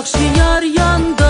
Yaxşı yar yanda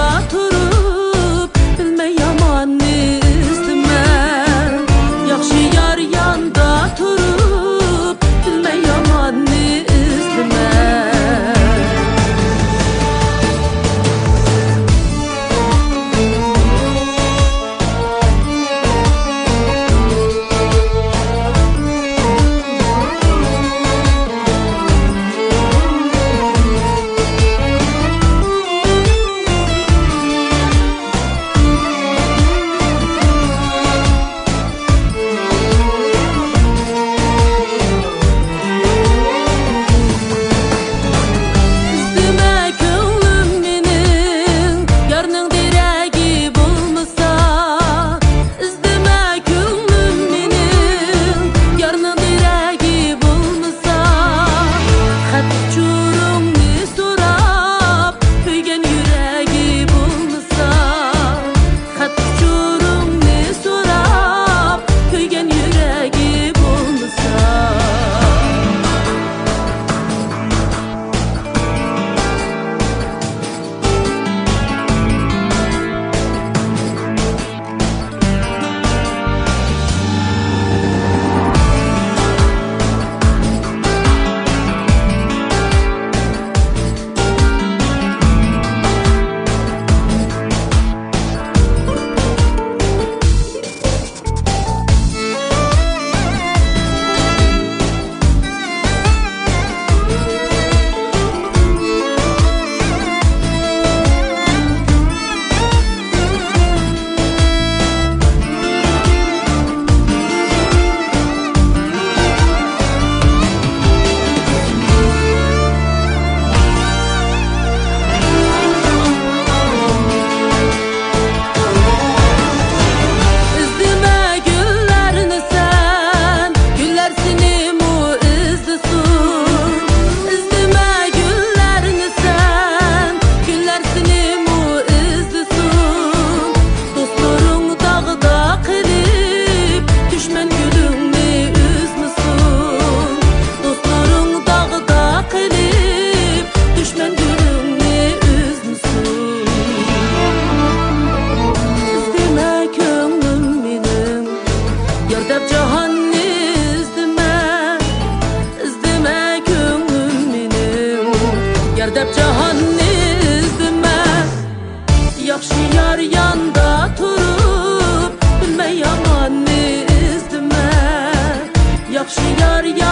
yok şu yar yar